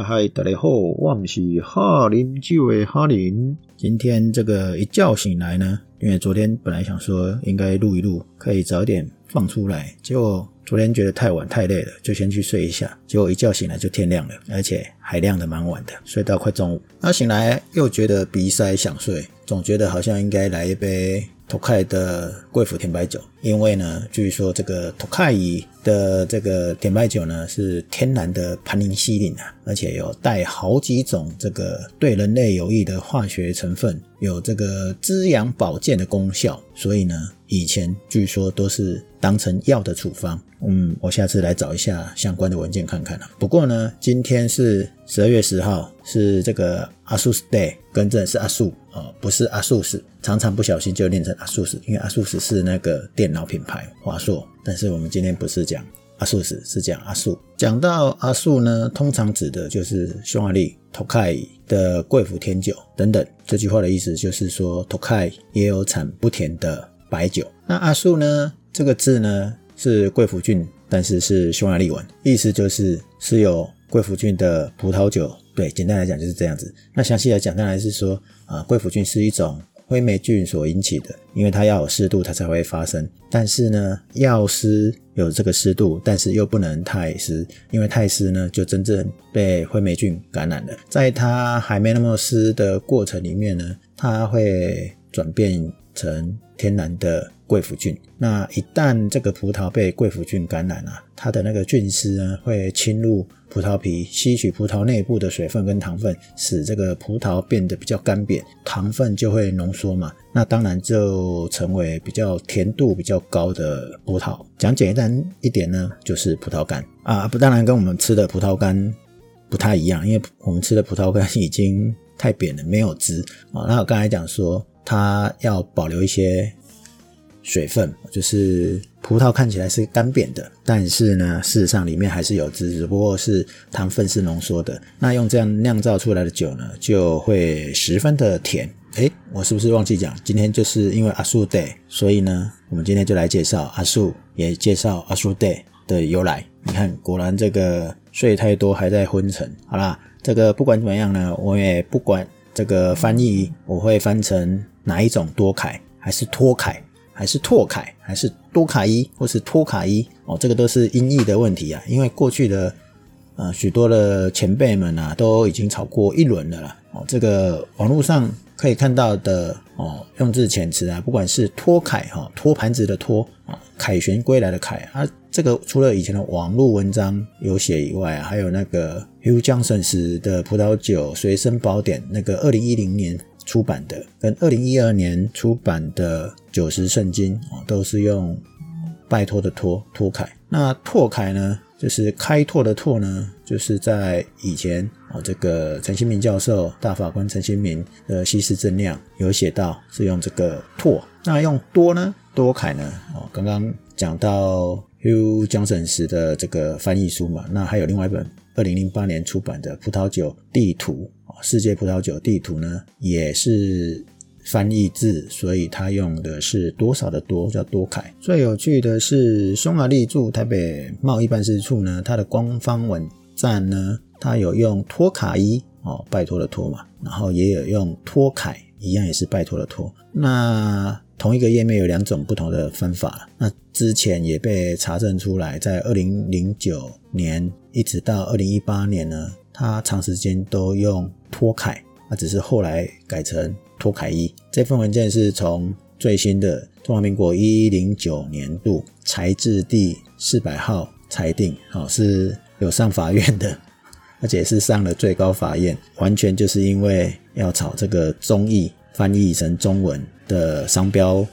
嗨，大家好，我们是哈林酒的哈林。今天这个一觉醒来呢，因为昨天本来想说应该录一录，可以早点放出来，结果昨天觉得太晚太累了，就先去睡一下。结果一觉醒来就天亮了，而且还亮的蛮晚的，睡到快中午。那醒来又觉得鼻塞想睡，总觉得好像应该来一杯。T o k a i 的贵腐甜白酒，因为呢，据说这个 t o k a i 的这个甜白酒呢是天然的盘尼西林啊，而且有带好几种这个对人类有益的化学成分，有这个滋养保健的功效，所以呢，以前据说都是当成药的处方。嗯，我下次来找一下相关的文件看看啊。不过呢，今天是十二月十号，是这个阿素 day，更正是阿素。哦，不是阿素斯，常常不小心就念成阿素斯，因为阿素斯是那个电脑品牌华硕。但是我们今天不是讲阿素斯，是讲阿素。讲到阿素呢，通常指的就是匈牙利 Tokai 的贵腐甜酒等等。这句话的意思就是说，Tokai 也有产不甜的白酒。那阿素呢，这个字呢是贵腐菌，但是是匈牙利文，意思就是是有贵腐菌的葡萄酒。对，简单来讲就是这样子。那详细来讲，当然是说，啊，贵腐菌是一种灰霉菌所引起的，因为它要有湿度，它才会发生。但是呢，要湿有这个湿度，但是又不能太湿，因为太湿呢，就真正被灰霉菌感染了。在它还没那么湿的过程里面呢，它会转变成天然的。贵腐菌，那一旦这个葡萄被贵腐菌感染了，它的那个菌丝呢会侵入葡萄皮，吸取葡萄内部的水分跟糖分，使这个葡萄变得比较干瘪，糖分就会浓缩嘛，那当然就成为比较甜度比较高的葡萄。讲简单一点呢，就是葡萄干啊，不当然跟我们吃的葡萄干不太一样，因为我们吃的葡萄干已经太扁了，没有汁啊。那我刚才讲说，它要保留一些。水分就是葡萄看起来是干扁的，但是呢，事实上里面还是有汁，只不过是糖分是浓缩的。那用这样酿造出来的酒呢，就会十分的甜。诶，我是不是忘记讲？今天就是因为阿苏 day，所以呢，我们今天就来介绍阿苏，也介绍阿苏 day 的由来。你看，果然这个睡太多还在昏沉。好啦，这个不管怎么样呢，我也不管这个翻译，我会翻成哪一种多凯还是托凯。还是拓凯，还是多卡伊，或是托卡伊哦，这个都是音译的问题啊。因为过去的呃许多的前辈们啊，都已经炒过一轮的了。哦，这个网络上可以看到的哦，用字遣词啊，不管是托凯哈，托盘子的托啊，凯旋归来的凯啊，这个除了以前的网络文章有写以外啊，还有那个 Hugh Johnson 的葡萄酒随身宝典，那个二零一零年。出版的跟二零一二年出版的九十圣经哦，都是用拜托的托托凯。那拓凯呢，就是开拓的拓呢，就是在以前哦，这个陈新明教授大法官陈新明的西施正量有写到是用这个拓。那用多呢，多凯呢哦，刚刚讲到 Hugh Johnson 时的这个翻译书嘛，那还有另外一本二零零八年出版的葡萄酒地图。世界葡萄酒地图呢，也是翻译字，所以它用的是多少的多，叫多凯。最有趣的是，匈牙利驻台北贸易办事处呢，它的官方网站呢，它有用托卡伊哦，拜托的托嘛，然后也有用托凯，一样也是拜托的托。那同一个页面有两种不同的分法。那之前也被查证出来，在二零零九年一直到二零一八年呢。他长时间都用托凯，那只是后来改成托凯一。这份文件是从最新的中华民国一零九年度裁制第四百号裁定，好是有上法院的，而且是上了最高法院，完全就是因为要炒这个中译翻译成中文的商标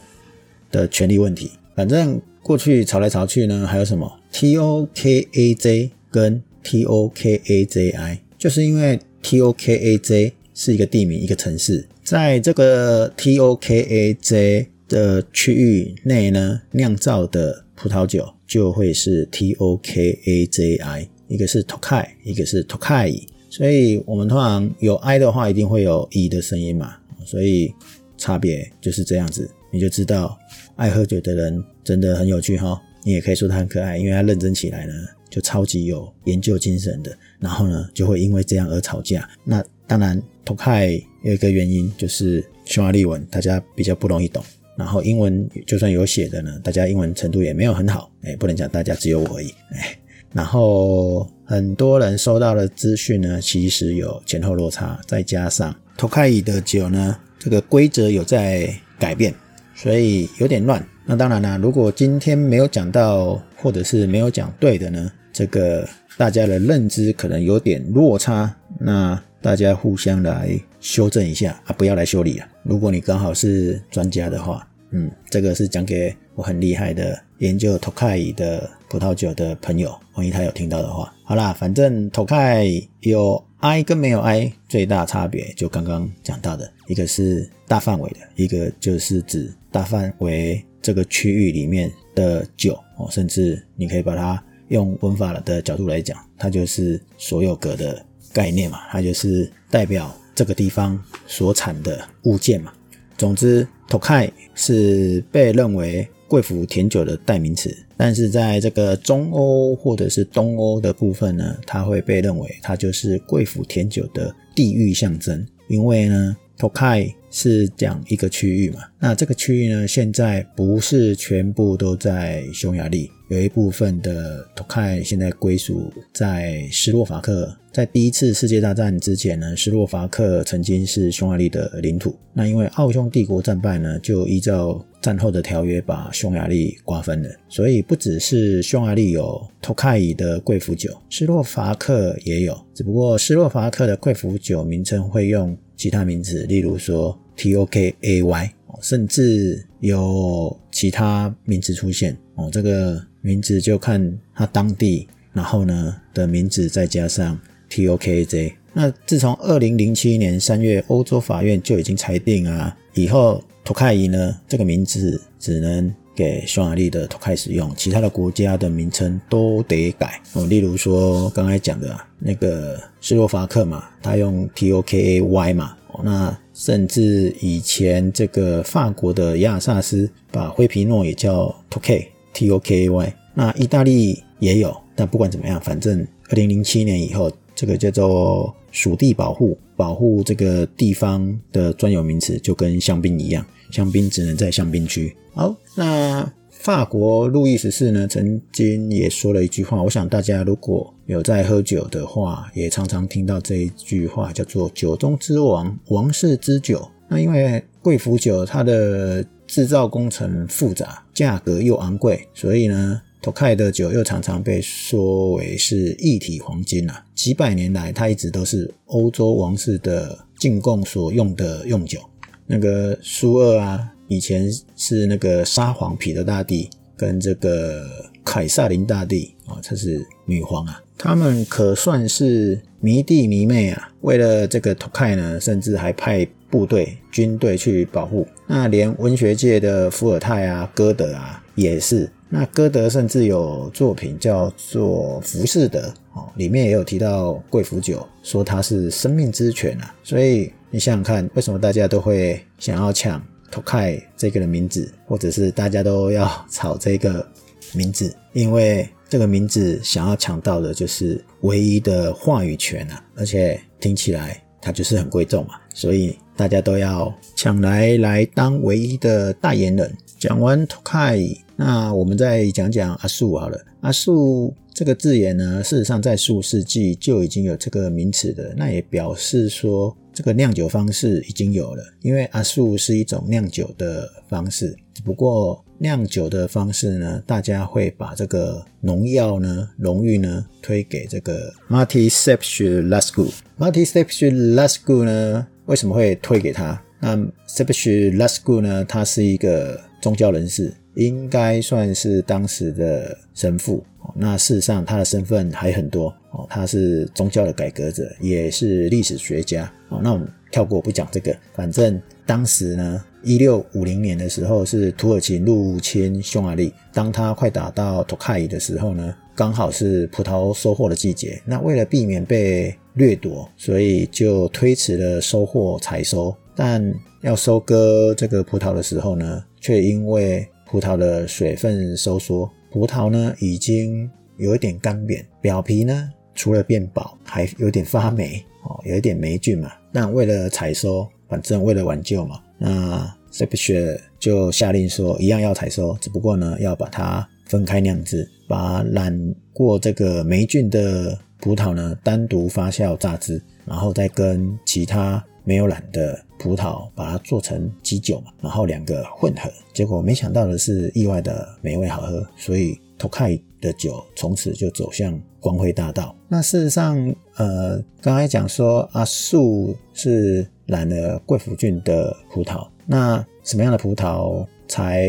的权利问题。反正过去炒来炒去呢，还有什么 T O K A J 跟。T O K A J I，就是因为 T O K A J 是一个地名，一个城市，在这个 T O K A J 的区域内呢，酿造的葡萄酒就会是 T O K A J I，一个是 Tokai，一个是 Tokai，所以我们通常有 I 的话，一定会有 E 的声音嘛，所以差别就是这样子，你就知道爱喝酒的人真的很有趣哈，你也可以说他很可爱，因为他认真起来呢。就超级有研究精神的，然后呢就会因为这样而吵架。那当然投开有一个原因就是匈牙利文大家比较不容易懂，然后英文就算有写的呢，大家英文程度也没有很好，哎，不能讲大家只有我而已，哎，然后很多人收到的资讯呢，其实有前后落差，再加上 Tokai 的酒呢，这个规则有在改变。所以有点乱。那当然啦，如果今天没有讲到，或者是没有讲对的呢，这个大家的认知可能有点落差。那大家互相来修正一下啊，不要来修理啊。如果你刚好是专家的话，嗯，这个是讲给我很厉害的研究 Tokai 的葡萄酒的朋友，万一他有听到的话。好啦，反正 Tokai 有 I 跟没有 I 最大差别，就刚刚讲到的，一个是大范围的，一个就是指。大范围这个区域里面的酒哦，甚至你可以把它用文法的角度来讲，它就是所有格的概念嘛，它就是代表这个地方所产的物件嘛。总之，Tokai 是被认为贵腐甜酒的代名词，但是在这个中欧或者是东欧的部分呢，它会被认为它就是贵腐甜酒的地域象征，因为呢。Tokai 是讲一个区域嘛？那这个区域呢，现在不是全部都在匈牙利，有一部分的托卡现在归属在斯洛伐克。在第一次世界大战之前呢，斯洛伐克曾经是匈牙利的领土。那因为奥匈帝国战败呢，就依照战后的条约把匈牙利瓜分了。所以不只是匈牙利有托卡伊的贵腐酒，斯洛伐克也有，只不过斯洛伐克的贵腐酒名称会用。其他名字，例如说 T O K A Y，甚至有其他名字出现哦。这个名字就看它当地，然后呢的名字再加上 T O K A J。那自从二零零七年三月，欧洲法院就已经裁定啊，以后托凯伊呢这个名字只能给匈牙利的托凯使用，其他的国家的名称都得改哦。例如说刚才讲的那个斯洛伐克嘛。他用 T O K A Y 嘛，那甚至以前这个法国的亚萨斯把灰皮诺也叫 Tokay，T O K A Y 那意大利也有，但不管怎么样，反正二零零七年以后，这个叫做属地保护，保护这个地方的专有名词，就跟香槟一样，香槟只能在香槟区。好，那。法国路易十四呢，曾经也说了一句话，我想大家如果有在喝酒的话，也常常听到这一句话，叫做“酒中之王，王室之酒”。那因为贵腐酒它的制造工程复杂，价格又昂贵，所以呢，托凯的酒又常常被说为是一体黄金啊。几百年来，它一直都是欧洲王室的进贡所用的用酒。那个苏二啊。以前是那个沙皇彼得大帝跟这个凯撒琳大帝啊，这是女皇啊，他们可算是迷弟迷妹啊。为了这个托凯呢，甚至还派部队军队去保护。那连文学界的伏尔泰啊、歌德啊也是。那歌德甚至有作品叫做《浮士德》哦，里面也有提到贵腐酒，说它是生命之泉啊。所以你想想看，为什么大家都会想要抢？Tokai 这个的名字，或者是大家都要炒这个名字，因为这个名字想要抢到的就是唯一的话语权啊，而且听起来它就是很贵重嘛，所以大家都要抢来来当唯一的代言人。讲完 Tokai，，那我们再讲讲阿素好了。阿素这个字眼呢，事实上在数世纪就已经有这个名词的，那也表示说。这个酿酒方式已经有了，因为阿素是一种酿酒的方式，只不过酿酒的方式呢，大家会把这个农药呢、荣誉呢推给这个 Marty Sepsch Lascu。Marty Sepsch Lascu 呢，为什么会推给他？那 Sepsch Lascu 呢，他是一个宗教人士，应该算是当时的神父。那事实上，他的身份还很多哦。他是宗教的改革者，也是历史学家哦。那我们跳过不讲这个。反正当时呢，一六五零年的时候是土耳其入侵匈牙利。当他快打到托卡伊的时候呢，刚好是葡萄收获的季节。那为了避免被掠夺，所以就推迟了收获采收。但要收割这个葡萄的时候呢，却因为葡萄的水分收缩。葡萄呢，已经有一点干瘪，表皮呢除了变薄，还有点发霉哦，有一点霉菌嘛。那为了采收，反正为了挽救嘛，那 s e p s h e 就下令说，一样要采收，只不过呢要把它分开酿制，把染过这个霉菌的葡萄呢单独发酵榨汁，然后再跟其他没有染的葡萄把它做成基酒嘛，然后两个混合，结果没想到的是意外的美味好喝，所以 Tokai 的酒从此就走向光辉大道。那事实上，呃，刚才讲说阿树是染了贵腐菌的葡萄，那什么样的葡萄才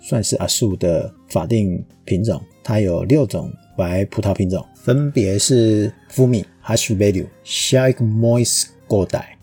算是阿树的法定品种？它有六种白葡萄品种，分别是 Fumi、Hash Value、Shake Moist。过代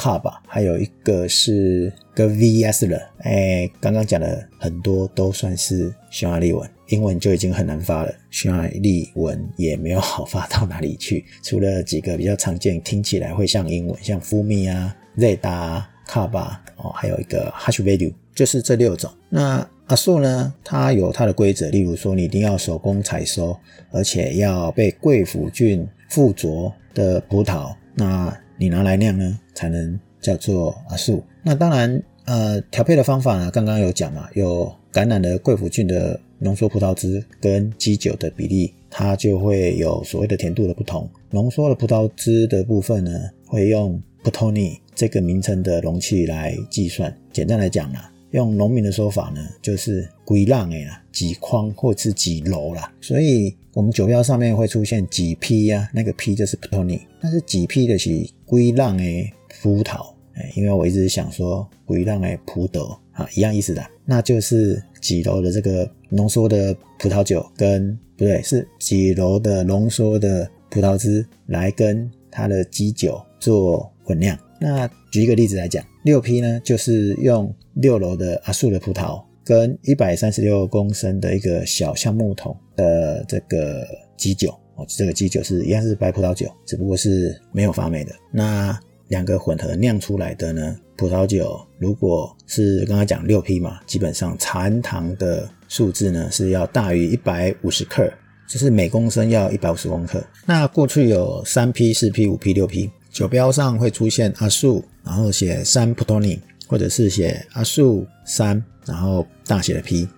Zeta、Caba，还有一个是个 VS 的。哎，刚刚讲的很多都算是匈牙利文，英文就已经很难发了。匈牙利文也没有好发到哪里去，除了几个比较常见，听起来会像英文，像 Fumi 啊、Zeta、Caba 哦，还有一个 Hash Value，就是这六种。那阿素呢，它有它的规则，例如说你一定要手工采收，而且要被贵腐菌附着的葡萄，那你拿来酿呢，才能叫做阿素。那当然，呃，调配的方法呢，刚刚有讲嘛，有感染的贵腐菌的浓缩葡萄汁跟基酒的比例，它就会有所谓的甜度的不同。浓缩的葡萄汁的部分呢，会用 Potoni 这个名称的容器来计算。简单来讲呢。用农民的说法呢，就是归浪哎啦，几筐或是几篓啦。所以我们酒标上面会出现几批呀，那个批就是 p t o n i 但是几批的是归浪诶葡萄哎，因为我一直想说归浪诶葡萄啊，一样意思的，那就是几篓的这个浓缩的葡萄酒跟不对，是几篓的浓缩的葡萄汁来跟它的基酒做混酿。那举一个例子来讲，六批呢，就是用六楼的阿树的葡萄跟一百三十六公升的一个小橡木桶的这个基酒哦，这个基酒是一样是白葡萄酒，只不过是没有发霉的。那两个混合酿出来的呢，葡萄酒如果是刚刚讲六批嘛，基本上残糖的数字呢是要大于一百五十克，就是每公升要一百五十公克。那过去有三批、四批、五批、六批。酒标上会出现阿素，然后写三 p 托尼，或者是写阿素三，然后大写的 P，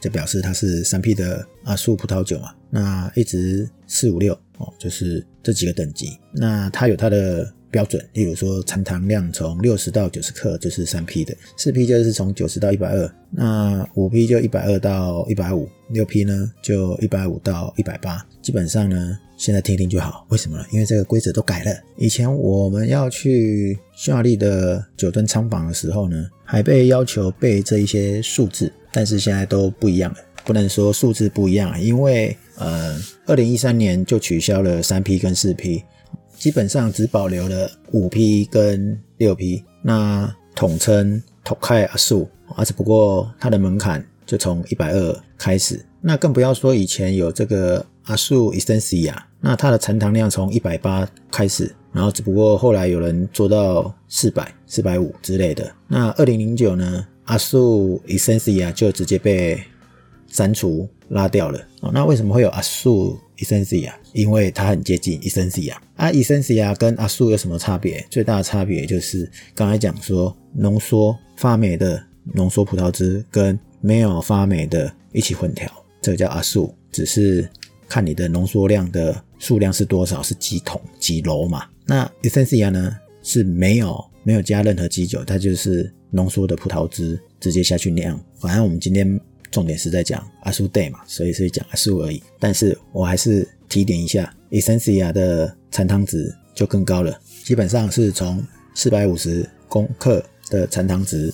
就表示它是三 P 的阿素葡萄酒嘛。那一直四五六哦，就是这几个等级。那它有它的。标准，例如说残糖量从六十到九十克就是三 P 的，四 P 就是从九十到一百二，那五 P 就一百二到一百五，六 P 呢就一百五到一百八。基本上呢，现在听听就好。为什么呢？因为这个规则都改了。以前我们要去匈牙利的酒樽仓房的时候呢，还被要求背这一些数字，但是现在都不一样了。不能说数字不一样，因为呃，二零一三年就取消了三 P 跟四 P。基本上只保留了五批跟六批，那统称 Tokai 阿素，而只不过它的门槛就从一百二开始，那更不要说以前有这个阿素 Essencia，那它的残糖量从一百八开始，然后只不过后来有人做到四百、四百五之类的。那二零零九呢，阿素 Essencia 就直接被删除拉掉了啊。那为什么会有阿素 Essencia？因为它很接近 Essencia 啊，Essencia 跟阿素有什么差别？最大的差别就是刚才讲说，浓缩发霉的浓缩葡萄汁跟没有发霉的一起混调，这个叫阿素。只是看你的浓缩量的数量是多少，是几桶几楼嘛？那 Essencia 呢是没有没有加任何基酒，它就是浓缩的葡萄汁直接下去酿。反正我们今天重点是在讲阿苏 day 嘛，所以是讲阿苏而已。但是我还是。提点一下，Essencia 的残糖值就更高了，基本上是从四百五十公克的残糖值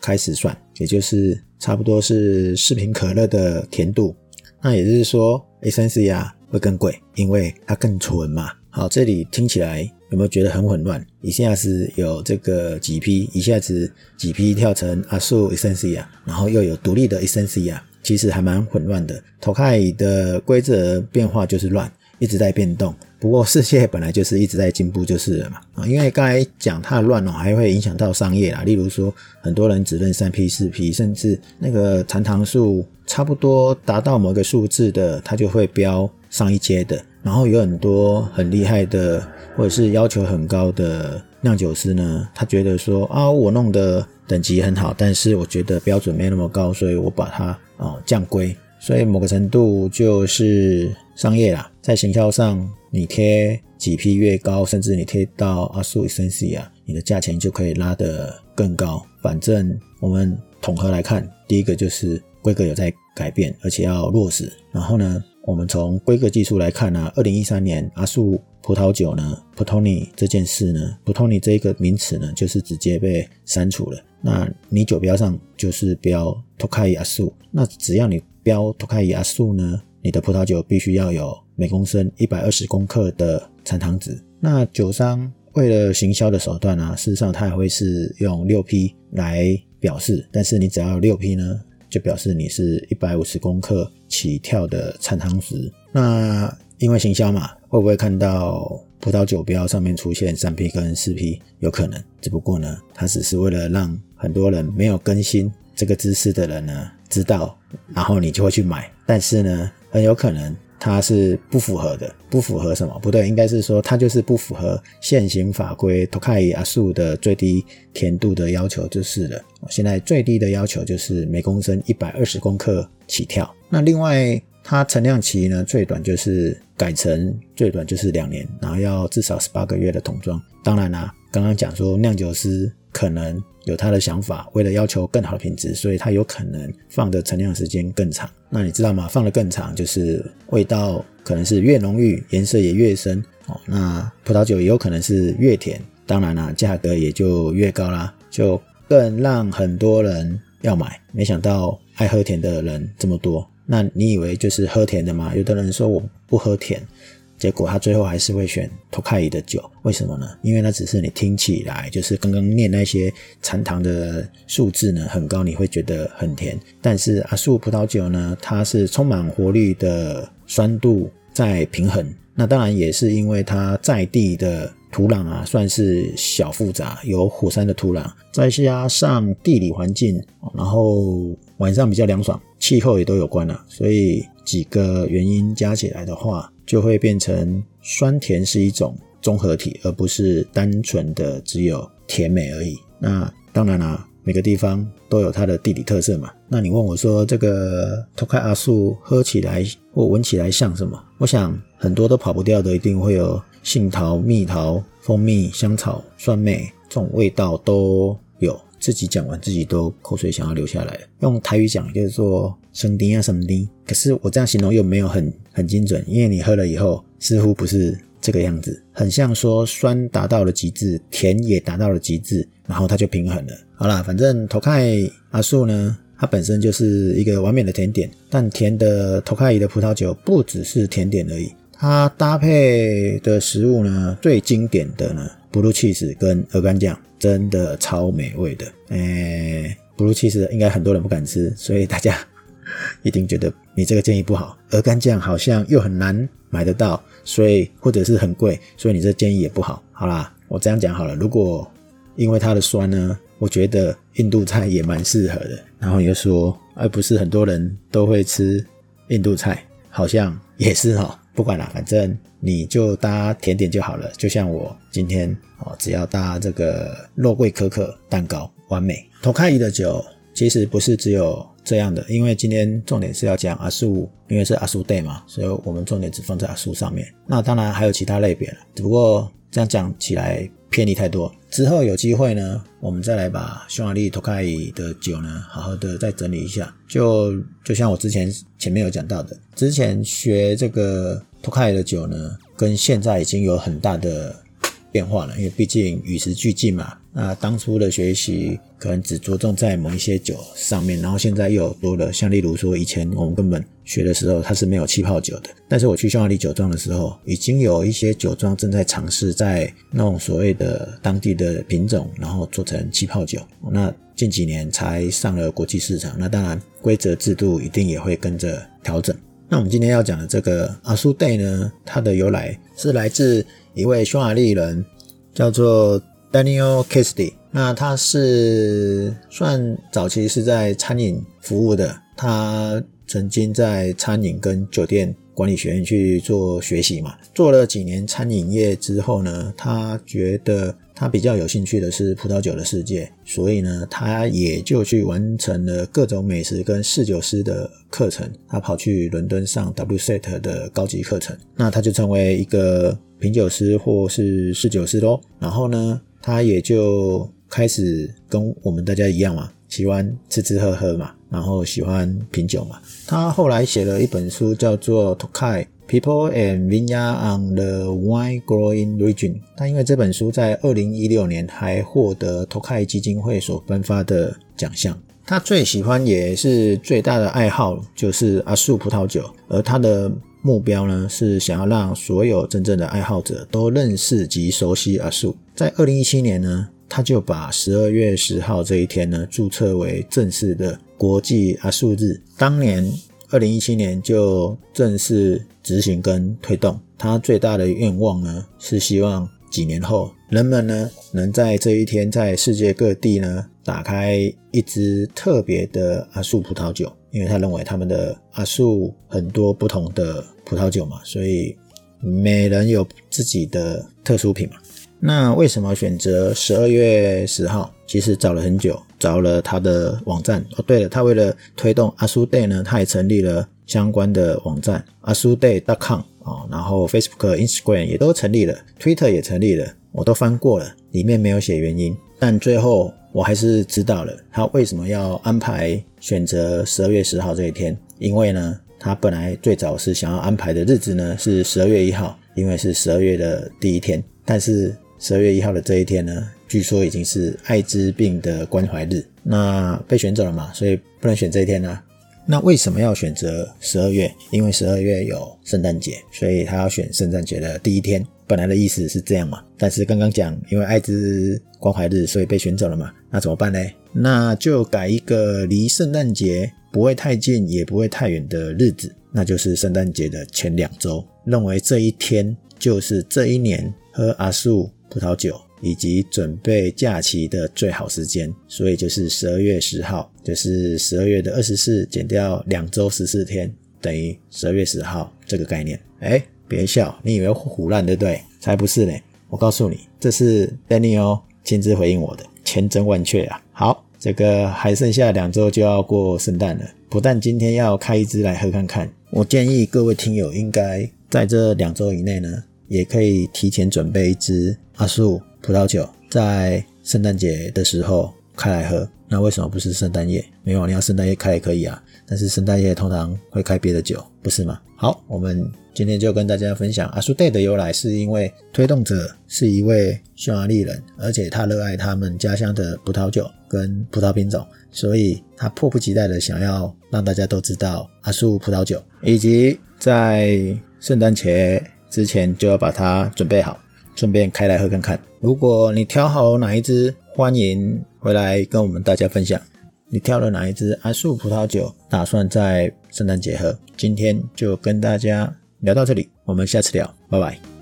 开始算，也就是差不多是四瓶可乐的甜度。那也就是说，Essencia 会更贵，因为它更纯嘛。好，这里听起来有没有觉得很混乱？一下子有这个几批，一下子几批跳成阿素 Essencia，然后又有独立的 Essencia。其实还蛮混乱的，投开的规则变化就是乱，一直在变动。不过世界本来就是一直在进步就是了嘛啊，因为刚才讲太乱哦，还会影响到商业啦。例如说，很多人只认三 P 四 P，甚至那个残糖数差不多达到某个数字的，它就会标上一阶的。然后有很多很厉害的，或者是要求很高的酿酒师呢，他觉得说啊，我弄的等级很好，但是我觉得标准没那么高，所以我把它哦降规。所以某个程度就是商业啦，在行销上，你贴几批越高，甚至你贴到阿素 essence 啊，你的价钱就可以拉得更高。反正我们统合来看，第一个就是规格有在改变，而且要落实。然后呢，我们从规格技术来看呢，二零一三年阿素葡萄酒呢 p o t o n i 这件事呢 p o t o n i 这一个名词呢，就是直接被删除了。那你酒标上就是标 Tokai 阿素，那只要你标托开伊阿素呢？你的葡萄酒必须要有每公升一百二十公克的残糖值。那酒商为了行销的手段呢，事实上它也会是用六 P 来表示，但是你只要有六 P 呢，就表示你是一百五十公克起跳的残糖值。那因为行销嘛，会不会看到葡萄酒标上面出现三 P 跟四 P？有可能，只不过呢，它只是为了让很多人没有更新这个知识的人呢。知道，然后你就会去买，但是呢，很有可能它是不符合的，不符合什么？不对，应该是说它就是不符合现行法规 Tokai 阿素的最低甜度的要求就是了。现在最低的要求就是每公升一百二十公克起跳。那另外，它陈酿期呢，最短就是改成最短就是两年，然后要至少十八个月的桶装。当然啦，刚刚讲说酿酒师可能。有他的想法，为了要求更好的品质，所以他有可能放的陈酿时间更长。那你知道吗？放的更长，就是味道可能是越浓郁，颜色也越深哦。那葡萄酒也有可能是越甜，当然啦，价格也就越高啦，就更让很多人要买。没想到爱喝甜的人这么多，那你以为就是喝甜的吗？有的人说我不喝甜。结果他最后还是会选托卡伊的酒，为什么呢？因为那只是你听起来就是刚刚念那些残糖的数字呢很高，你会觉得很甜。但是阿素葡萄酒呢，它是充满活力的酸度在平衡。那当然也是因为它在地的土壤啊，算是小复杂，有火山的土壤，再加上地理环境，然后晚上比较凉爽，气候也都有关了，所以几个原因加起来的话。就会变成酸甜是一种综合体，而不是单纯的只有甜美而已。那当然啦，每个地方都有它的地理特色嘛。那你问我说这个托开阿树喝起来或闻起来像什么？我想很多都跑不掉的，一定会有杏桃、蜜桃、蜂蜜、香草、酸梅这种味道都有。自己讲完自己都口水想要流下来。用台语讲就是说生丁啊什么丁，可是我这样形容又没有很很精准，因为你喝了以后似乎不是这个样子，很像说酸达到了极致，甜也达到了极致，然后它就平衡了。好啦，反正头开阿素呢，它本身就是一个完美的甜点，但甜的头开的葡萄酒不只是甜点而已，它搭配的食物呢，最经典的呢，blue cheese 跟鹅肝酱。真的超美味的，诶，不如其实应该很多人不敢吃，所以大家一定觉得你这个建议不好。鹅肝酱好像又很难买得到，所以或者是很贵，所以你这建议也不好。好啦，我这样讲好了。如果因为它的酸呢，我觉得印度菜也蛮适合的。然后你就说，而不是很多人都会吃印度菜，好像也是哈。不管了，反正你就搭甜点就好了。就像我今天哦，只要搭这个肉桂可可蛋糕，完美。头开仪的酒其实不是只有这样的，因为今天重点是要讲阿素，因为是阿素 day 嘛，所以我们重点只放在阿素上面。那当然还有其他类别了，只不过这样讲起来。偏离太多，之后有机会呢，我们再来把匈牙利托卡伊的酒呢，好好的再整理一下。就就像我之前前面有讲到的，之前学这个托卡伊的酒呢，跟现在已经有很大的。变化了，因为毕竟与时俱进嘛。那当初的学习可能只着重在某一些酒上面，然后现在又多了，像例如说以前我们根本学的时候它是没有气泡酒的，但是我去匈牙利酒庄的时候，已经有一些酒庄正在尝试在弄所谓的当地的品种，然后做成气泡酒。那近几年才上了国际市场，那当然规则制度一定也会跟着调整。那我们今天要讲的这个阿苏 day 呢，它的由来是来自一位匈牙利人，叫做 Daniel Cassidy。那他是算早期是在餐饮服务的，他曾经在餐饮跟酒店。管理学院去做学习嘛，做了几年餐饮业之后呢，他觉得他比较有兴趣的是葡萄酒的世界，所以呢，他也就去完成了各种美食跟侍酒师的课程。他跑去伦敦上 WSET 的高级课程，那他就成为一个品酒师或是侍酒师喽。然后呢，他也就开始跟我们大家一样嘛。喜欢吃吃喝喝嘛，然后喜欢品酒嘛。他后来写了一本书，叫做《Tokai People and Vineyard on the Wine Growing Region》。他因为这本书在二零一六年还获得 Tokai 基金会所颁发的奖项。他最喜欢也是最大的爱好就是阿树葡萄酒，而他的目标呢是想要让所有真正的爱好者都认识及熟悉阿树。在二零一七年呢。他就把十二月十号这一天呢注册为正式的国际阿树日。当年二零一七年就正式执行跟推动。他最大的愿望呢是希望几年后人们呢能在这一天在世界各地呢打开一支特别的阿树葡萄酒，因为他认为他们的阿树很多不同的葡萄酒嘛，所以每人有自己的特殊品嘛。那为什么选择十二月十号？其实找了很久，找了他的网站。哦，对了，他为了推动阿苏 day 呢，他也成立了相关的网站，阿苏 day.com 啊。然后 Facebook、Instagram 也都成立了，Twitter 也成立了，我都翻过了，里面没有写原因。但最后我还是知道了他为什么要安排选择十二月十号这一天，因为呢，他本来最早是想要安排的日子呢是十二月一号，因为是十二月的第一天，但是。十二月一号的这一天呢，据说已经是艾滋病的关怀日，那被选走了嘛，所以不能选这一天呢。那为什么要选择十二月？因为十二月有圣诞节，所以他要选圣诞节的第一天。本来的意思是这样嘛，但是刚刚讲因为艾滋关怀日，所以被选走了嘛，那怎么办呢？那就改一个离圣诞节不会太近也不会太远的日子，那就是圣诞节的前两周，认为这一天就是这一年和阿树。葡萄酒以及准备假期的最好时间，所以就是十二月十号，就是十二月的二十四减掉两周十四天，等于十二月十号这个概念。哎，别笑，你以为胡乱对不对？才不是呢！我告诉你，这是 Daniel 亲自回应我的，千真万确啊！好，这个还剩下两周就要过圣诞了，不但今天要开一支来喝看看，我建议各位听友应该在这两周以内呢。也可以提前准备一支阿树葡萄酒，在圣诞节的时候开来喝。那为什么不是圣诞夜？没有，你要圣诞夜开也可以啊。但是圣诞夜通常会开别的酒，不是吗？好，我们今天就跟大家分享阿树 day 的由来，是因为推动者是一位匈牙利人，而且他热爱他们家乡的葡萄酒跟葡萄品种，所以他迫不及待的想要让大家都知道阿树葡萄酒，以及在圣诞节。之前就要把它准备好，顺便开来喝看看。如果你挑好哪一支，欢迎回来跟我们大家分享。你挑了哪一支阿树葡萄酒，打算在圣诞节喝？今天就跟大家聊到这里，我们下次聊，拜拜。